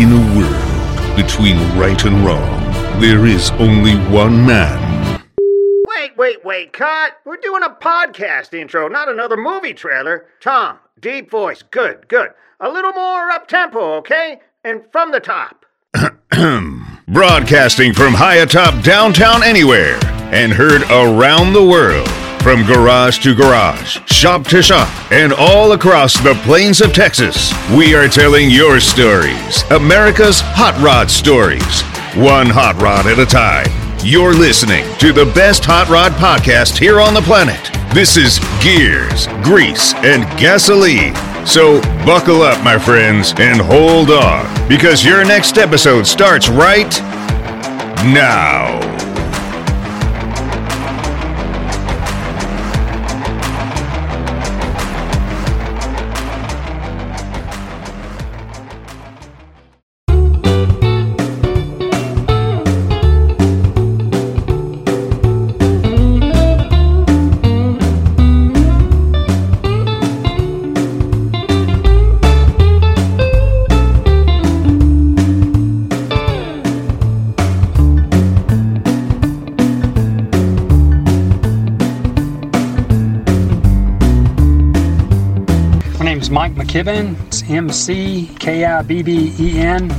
In a world between right and wrong, there is only one man. Wait, wait, wait, cut! We're doing a podcast intro, not another movie trailer. Tom, deep voice, good, good. A little more up tempo, okay? And from the top. Broadcasting from high atop downtown anywhere and heard around the world. From garage to garage, shop to shop, and all across the plains of Texas, we are telling your stories, America's hot rod stories, one hot rod at a time. You're listening to the best hot rod podcast here on the planet. This is Gears, Grease, and Gasoline. So buckle up, my friends, and hold on, because your next episode starts right now. McKibben. It's M C K I B B E N.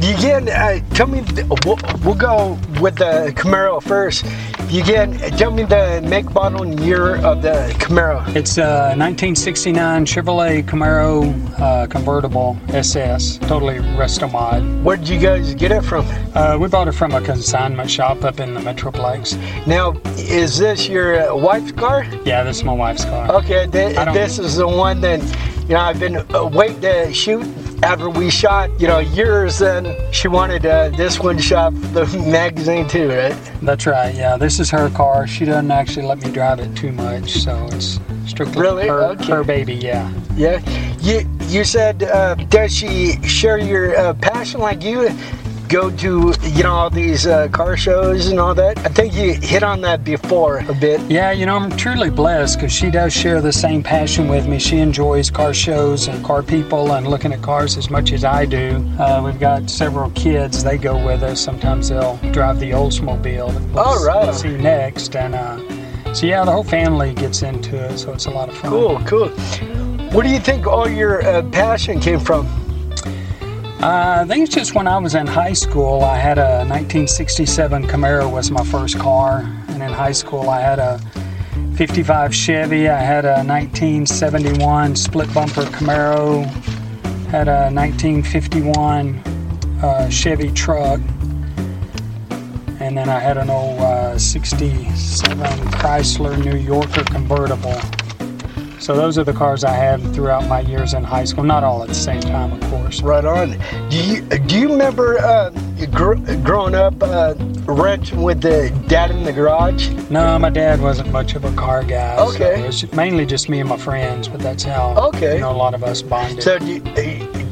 You get, uh, tell me, we'll, we'll go with the Camaro first. You get, tell me the make, model, and year of the Camaro. It's a 1969 Chevrolet Camaro uh, convertible SS, totally resto mod. Where did you guys get it from? Uh, we bought it from a consignment shop up in the Metroplex. Now, is this your uh, wife's car? Yeah, this is my wife's car. Okay, th- this is the one that, you know, I've been uh, waiting to shoot after we shot, you know, years and she wanted uh, this one shot for the magazine too, right? That's right. Yeah, this is her car. She doesn't actually let me drive it too much, so it's strictly Really? her, Okay. her baby. Yeah. Yeah. You you said uh, does she share your uh, passion like you? Go to you know all these uh, car shows and all that. I think you hit on that before a bit. Yeah, you know, I'm truly blessed because she does share the same passion with me. She enjoys car shows and car people and looking at cars as much as I do. Uh, we've got several kids, they go with us. Sometimes they'll drive the Oldsmobile we'll, All right. we'll see next. And uh, so, yeah, the whole family gets into it, so it's a lot of fun. Cool, cool. Where do you think all your uh, passion came from? Uh, I think it's just when I was in high school, I had a 1967 Camaro was my first car, and in high school I had a 55 Chevy. I had a 1971 split bumper Camaro. Had a 1951 uh, Chevy truck, and then I had an old uh, 67 Chrysler New Yorker convertible. So those are the cars I had throughout my years in high school. Not all at the same time, of course. Right on. Do you do you remember uh, gr- growing up uh, renting with the dad in the garage? No, my dad wasn't much of a car guy. so Okay. it was mainly just me and my friends, but that's how Okay. you know a lot of us bonded. So do you,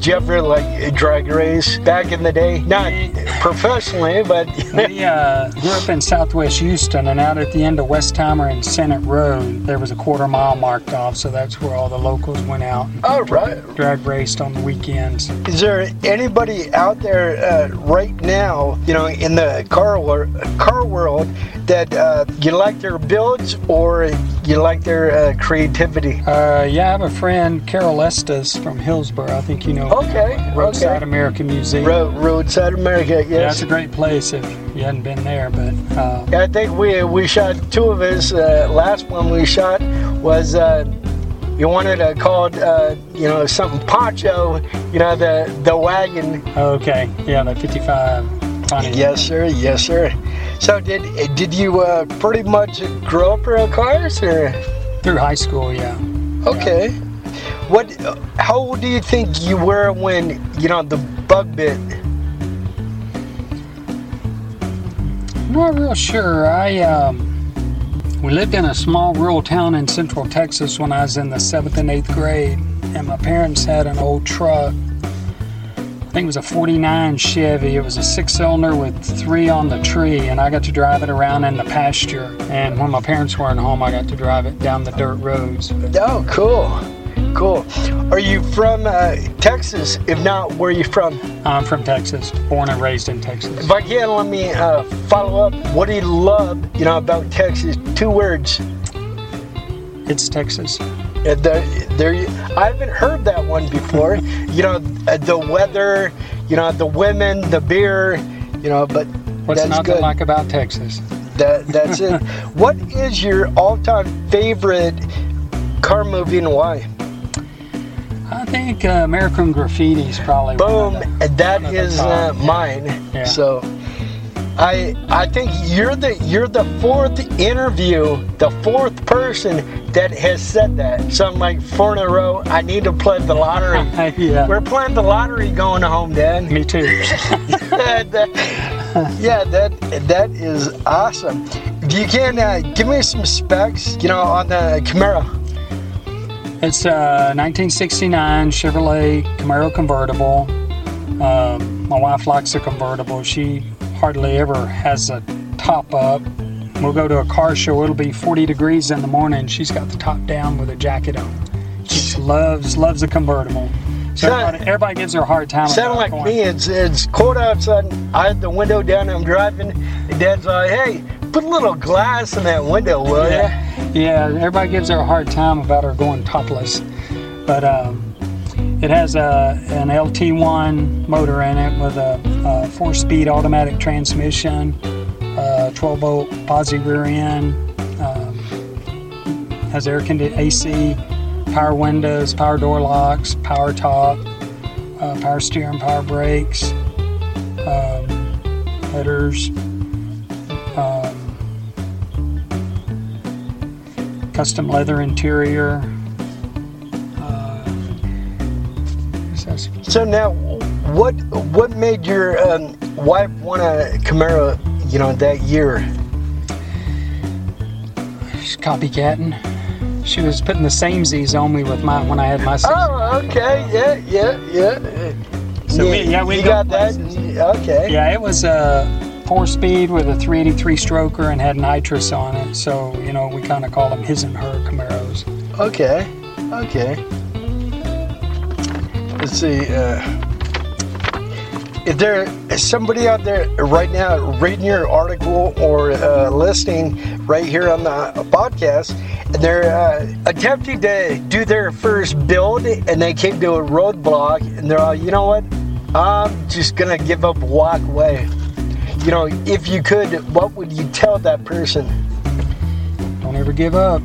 did you ever like drag race back in the day? Not professionally, but we uh, grew up in southwest Houston, and out at the end of Westheimer and Synott Road, there was a quarter mile marked off, so that's where all the locals went out and all right. drag raced on the weekends. Is there anybody out there uh, right now, you know, in the car wor- car world that uh, you like their builds or you like their uh, creativity? Uh, yeah, I have a friend, Carol Estes from Hillsboro. I think you know. Okay, Roadside okay. American Museum. Ro- Roadside America, Yeah, it's yes. a great place if you hadn't been there, but. Uh, I think we we shot two of his. Uh, last one we shot was uh, you wanted to call it, uh, you know, something poncho, you know, the the wagon. Okay, yeah, the 55 Pontiac. Yes, sir. Yes, sir. So did did you uh, pretty much grow up around cars, or Through high school, yeah. okay? What? How old do you think you were when you know the bug bit? Not real sure. I um, we lived in a small rural town in central Texas when I was in the seventh and eighth grade, and my parents had an old truck. I think it was a 49 Chevy. It was a six cylinder with three on the tree, and I got to drive it around in the pasture. And when my parents weren't home, I got to drive it down the dirt roads. Oh, cool. Cool. Are you from uh, Texas? If not, where are you from? I'm from Texas, born and raised in Texas. If I can, let me uh, follow up. What do you love, you know, about Texas? Two words. It's Texas. Uh, There, there. I haven't heard that one before. you know, uh, the weather. You know, the women, the beer. You know, but What's that's not good. to like about Texas? That that's it. what is your all-time favorite car movie and why? I think uh, American Graffiti is probably Boom, the, that one of the top. uh, mine. Yeah. So, I I think you're the you're the fourth interview, the fourth person that has said that. So I'm like four in a row. I need to play the lottery. yeah. We're playing the lottery going home, Dad. Me too. That- yeah, that that is awesome. If you can uh, give me some specs, you know, on the Camaro. It's a 1969 Chevrolet Camaro convertible. Um, my wife likes a convertible. She hardly ever has a top up. We'll go to a car show. It'll be 40 degrees in the morning. She's got the top down with a jacket on. She just loves loves a convertible. So everybody, everybody gives her a hard time. Sound like me. It's it's cold outside. I had the window down. I'm driving. Dad's like, "Hey, put a little glass in that window, will ya?" Yeah, yeah. Everybody gives her a hard time about her going topless, but um, it has a an LT1 motor in it with a, a four-speed automatic transmission, uh, 12 volt posi rear end, um, has air conditioning, AC, power windows, power door locks, power top, uh, power steering, power brakes, um, headers. Custom leather interior. Uh. So now, what what made your um, wife want a Camaro? You know, that year. She's copycatting. She was putting the same Z's on me with my when I had my. 60. Oh, okay. Yeah, yeah, yeah. So we- yeah, we you go got that. Okay. Yeah, it was a four-speed with a 383 stroker and had nitrous on it. So you know we kind of call them his and her Camaros. Okay. Okay. Let's see. Uh, if there is somebody out there right now reading your article or uh, listening right here on the podcast, and they're uh, attempting to do their first build and they came to a roadblock and they're all, you know what? I'm just gonna give up, walk away. You know, if you could, what would you tell that person? Don't ever give up.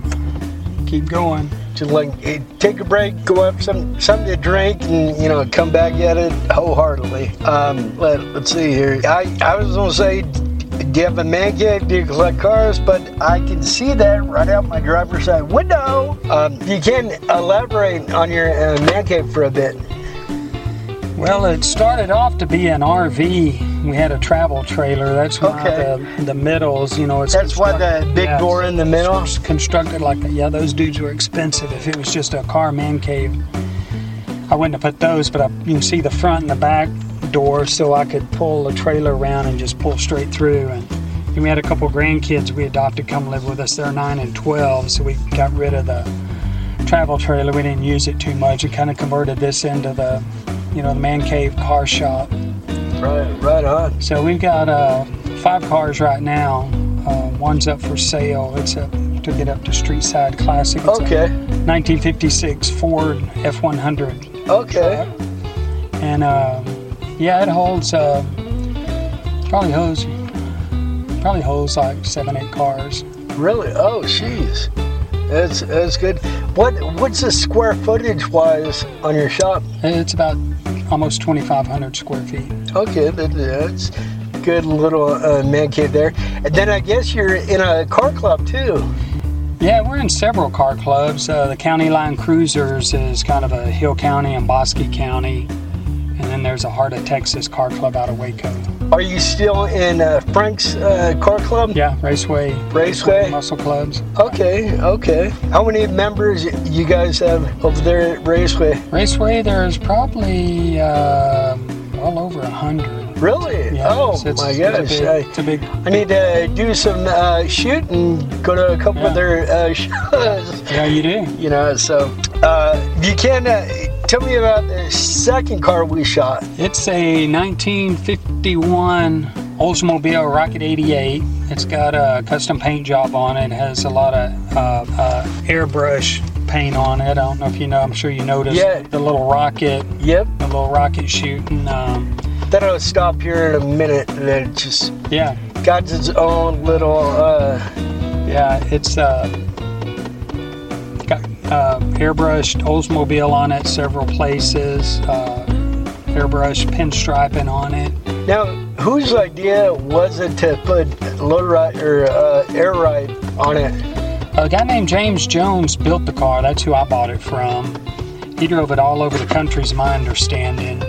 Keep going. Just like take a break, go have some something to drink, and you know come back at it wholeheartedly. Um, let, let's see here. I, I was gonna say, do you have a man cave? Do you collect cars? But I can see that right out my driver's side window. Um, you can elaborate on your uh, man cave for a bit. Well, it started off to be an RV. We had a travel trailer. That's why Okay. the, the middles, you know, it's That's why the big yeah, door in the middle. constructed like that. Yeah, those dudes were expensive. If it was just a car man cave, I wouldn't have put those. But I, you can see the front and the back door, so I could pull the trailer around and just pull straight through. And, and we had a couple grandkids we adopted come live with us. They're nine and twelve, so we got rid of the travel trailer. We didn't use it too much and kind of converted this into the, you know, the man cave car shop. Right, right on. So we've got uh, five cars right now. Uh, one's up for sale. It's up to get up to Streetside Classic. It's Okay, 1956 Ford F100, okay. and uh, yeah, it holds uh, probably holds probably holds like seven eight cars. Really? Oh, jeez. That's that's good. What what's the square footage wise on your shop? It's about almost 2,500 square feet. Okay, that's good little uh, man cave there. And then I guess you're in a car club too. Yeah, we're in several car clubs. Uh, the County Line Cruisers is kind of a Hill County and Bosque County. And then there's a Heart of Texas car club out of Waco. Are you still in uh, Frank's uh, car club? Yeah, Raceway. Raceway? Muscle clubs. Okay, okay. How many members you guys have over there at Raceway? Raceway, there's probably uh, well over a hundred. Really? Yeah, oh it's- it's- my it's a big- I, It's a big. I need to do some uh, shooting. Go to a couple of their uh, shows. Yeah, you do. You know, so Uh, you can uh, tell me about the second car we shot. It's a 1951 Oldsmobile Rocket 88. It's got a custom paint job on it. it has a lot of uh, uh, airbrush paint on it. I don't know if you know. I'm sure you noticed Yeah. the little rocket, Yep. the little rocket shooting. Um, Then I'll stop here in a minute and then it just yeah, got its own little. Uh, yeah. It's uh, uh, airbrushed Oldsmobile on it several places. Uh, airbrush pinstriping on it. now, whose idea was it to put low ride or uh, air ride on it? A guy named James Jones built the car. That's who I bought it from. He drove it all over the country, is my understanding.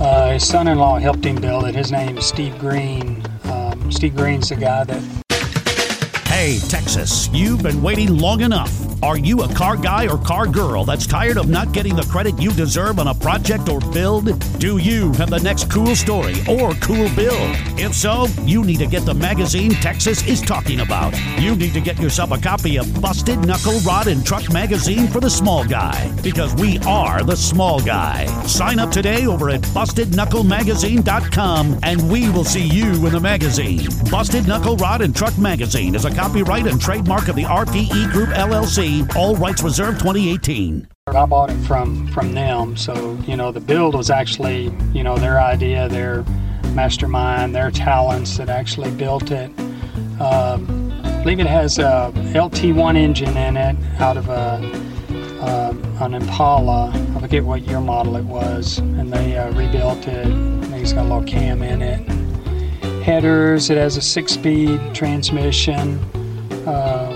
Uh, his son-in-law helped him build it. His name is Steve Green. Um, Steve Green's the guy that Hey, Texas, you've been waiting long enough. Are you a car guy or car girl that's tired of not getting the credit you deserve on a project or build? Do you have the next cool story or cool build? If so, you need to get the magazine Texas is talking about. You need to get yourself a copy of Busted Knuckle Rod and Truck Magazine for the small guy because we are the small guy. Sign up today over at bustedknucklemagazine.com and we will see you in the magazine. Busted Knuckle Rod and Truck Magazine is a copyright and trademark of the RPE Group LLC, all rights reserved 2018. I bought it from from them. So you know, the build was actually you know their idea, their mastermind, their talents that actually built it. Um, I believe it has a LT1 engine in it out of a um, an Impala. I forget what year model it was, and they uh, rebuilt it. It's got a little cam in it. Headers. It has a six-speed transmission. Um,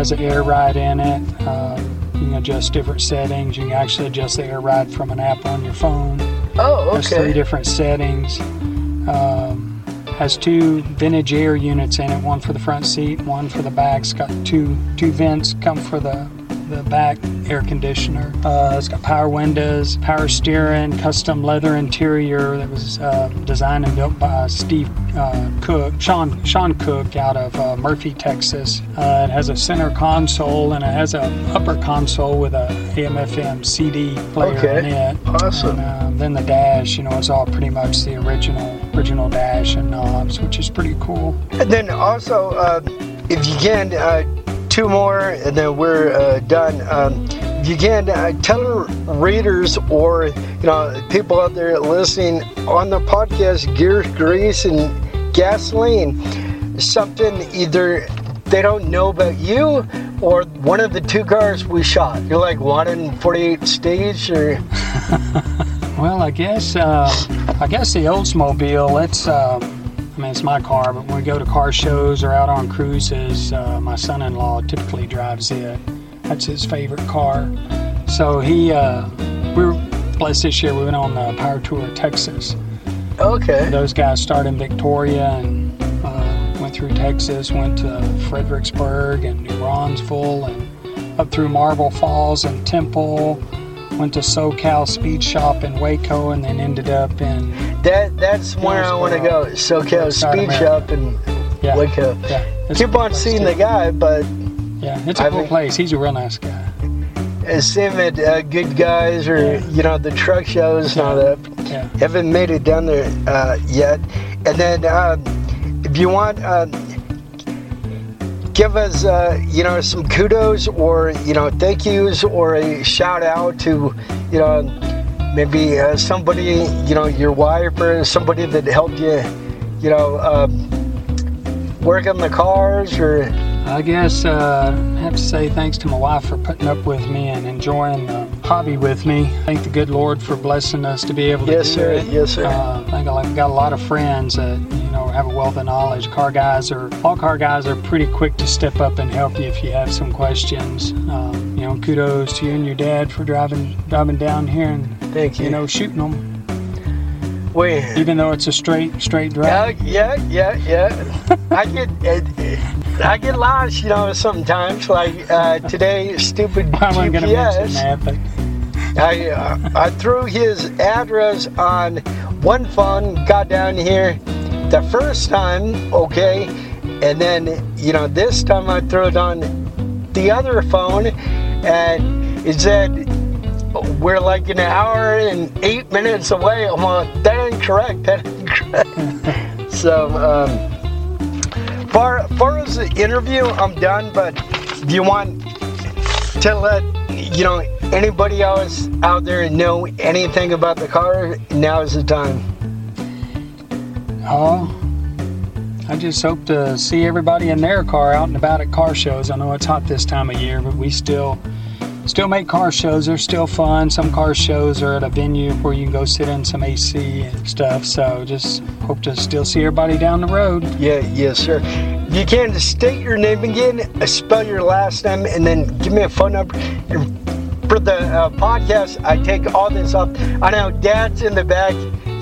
has an air ride in it. Um, you can adjust different settings. You can actually adjust the air ride from an app on your phone. Oh, Has three different settings. Um, has two vintage air units in it. One for the front seat, one for the back. It's got two two vents come for the the back air conditioner. Uh, it's got power windows, power steering, custom leather interior that was uh, designed and built by Steve uh, Cook, Sean Sean Cook out of uh, Murphy, Texas. Uh, it has a center console and it has a upper console with a AM/FM CD player Okay. in it. Awesome. And, uh, then the dash, you know, it's all pretty much the original original dash and knobs, which is pretty cool. And then also, uh, if you can, uh, two more, and then we're uh, done. Um, you can uh, tell readers or you know people out there listening on the podcast, gear, grease, and gasoline, something either they don't know about you or one of the two cars we shot. You're like one in 48 stage, or Well, I guess uh, I guess the Oldsmobile. It's uh, I mean it's my car, but when we go to car shows or out on cruises, uh, my son-in-law typically drives it. That's his favorite car. So he uh, we were blessed this year. We went on the Power Tour of Texas. okay, Those guys started in Victoria and uh, went through Texas, went to Fredericksburg and New Braunfels and up through Marble Falls and Temple. Went to SoCal Speed Shop in Waco and then ended up in that that's where I want to go. SoCal Speed America. Shop and yeah, Waco. yeah. Keep on seeing the guy, but Yeah, it's a I cool think- place. He's a real nice guy. uh, same at uh, Goodguys or you know the truck shows and all that. Yeah. Haven't made it down there uh, yet. And then um, if you want, um, give us uh, you know some kudos or you know thank yous or a shout out to you know maybe uh, somebody you know your wife or somebody that helped you you know um, work on the cars or I guess uh, I have to say thanks to my wife for putting up with me and enjoying the hobby with me. Thank the good Lord for blessing us to be able to Yes, do sir. it. Yes, sir. Uh, I think I've got a lot of friends that you know have a wealth of knowledge. Car guys are all car guys are pretty quick to step up and help you if you have some questions. Um, you know, kudos to you and your dad for driving driving down here and thank you. you know shooting them, Wait. even though it's a straight straight drive. yeah, yeah, yeah. I get, uh, I get lost, you know, sometimes. Like uh, today, stupid I wasn't mention GPS. that, but I, uh, I threw his address on one phone, got down here the first time, okay, and then you know this time I threw it on the other phone, and is said, we're like an hour and eight minutes away. I'm like, that ain't correct. That ain't correct. so, um, far far as the interview, I'm done. But do you want to let you know anybody else out there know anything about the car? Now is the time. Oh, I just hope to see everybody in their car out and about at car shows. I know it's hot this time of year, but we still still make car shows. They're still fun. Some car shows are at a venue where you can go sit in some AC and stuff. So just hope to still see everybody down the road. Yeah, yes, sir. You can, state your name again, uh, spell your last name, and then give me a phone number. For the uh, podcast, I take all this up. I know Dad's in the back.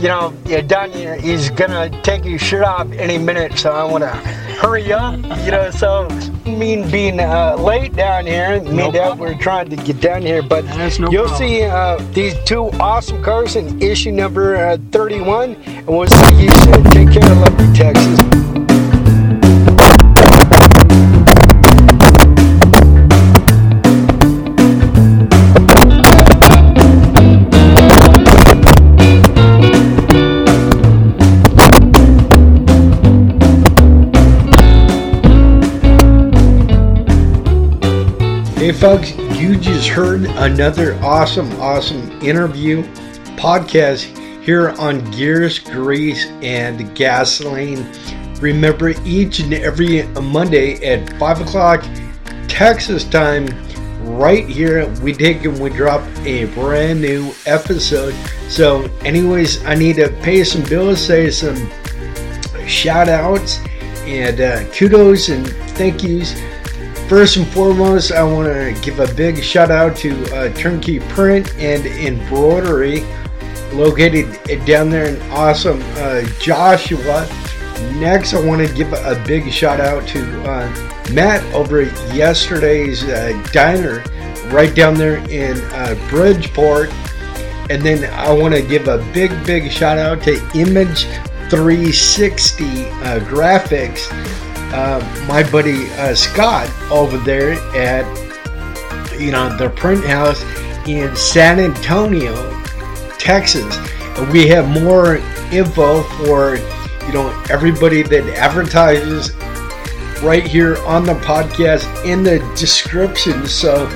You know, yeah, here, he's gonna take his shirt off any minute, so I want to hurry up. You know, so mean being uh, late down here. Me and we're trying to get down here, but no you'll problem. see uh, these two awesome cars in issue number uh, 31, and we'll see you soon. Take care, love you, Texas. Folks, you just heard another awesome, awesome interview podcast here on Gears, Grease, and Gasoline. Remember, each and every Monday at 5 o'clock Texas time, right here, we take and we drop a brand new episode. So, anyways, I need to pay some bills, say some shout outs, and uh, kudos and thank yous. First and foremost, I want to give a big shout out to uh, Turnkey Print and Embroidery, located down there in awesome uh, Joshua. Next, I want to give a big shout out to uh, Matt over at yesterday's uh, diner, right down there in uh, Bridgeport. And then I want to give a big, big shout out to Image 360 uh, Graphics uh, my buddy uh, Scott over there at you know the print house in San Antonio, Texas. And we have more info for you know everybody that advertises right here on the podcast in the description. So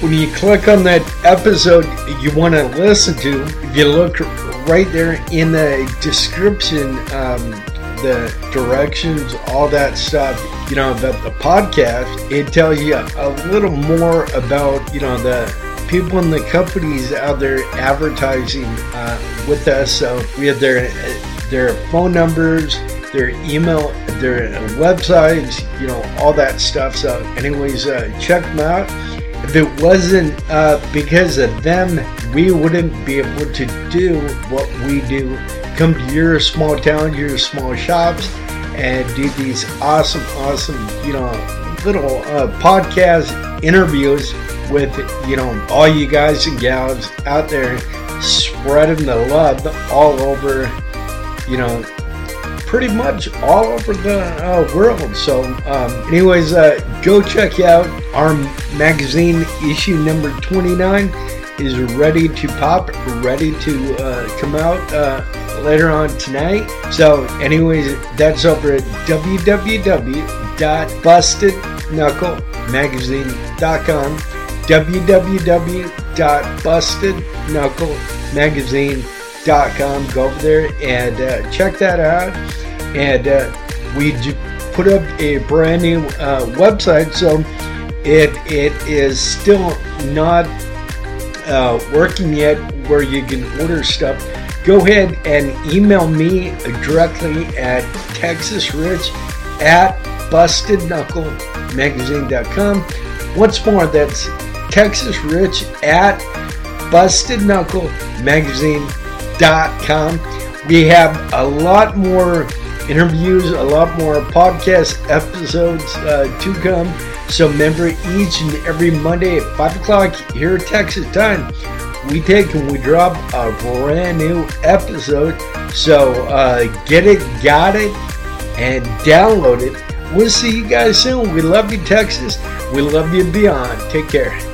when you click on that episode you want to listen to, if you look right there in the description. Um, the directions, all that stuff, you know, about the podcast, it tells you a little more about, you know, the people and the companies out there advertising uh, with us. So we have their their phone numbers, their email, their websites, you know, all that stuff. So, anyways, uh, check them out. If it wasn't uh, because of them, we wouldn't be able to do what we do come to your small town, your small shops, and do these awesome, awesome, you know, little uh, podcast interviews with, you know, all you guys and gals out there spreading the love all over, you know, pretty much all over the uh, world. So, um, anyways, uh, go check out our magazine issue number 29 is ready to pop, ready to uh, come out uh, later on tonight. So, anyways, that's over at www.bustedknucklemagazine.com. www.bustedknucklemagazine.com. Go over there and uh, check that out. And uh, we put up a brand new uh, website, so it it is still not uh, working yet where you can order stuff, go ahead and email me directly at texasrich at bustedknucklemagazine.com. Once more, that's texasrich at bustedknucklemagazine.com. We have a lot more interviews, a lot more podcast episodes uh, to come. So remember, each and every Monday at 5 o'clock here at Texas time, we take and we drop a brand new episode. So uh, get it, got it, and download it. We'll see you guys soon. We love you, Texas. We love you beyond. Take care.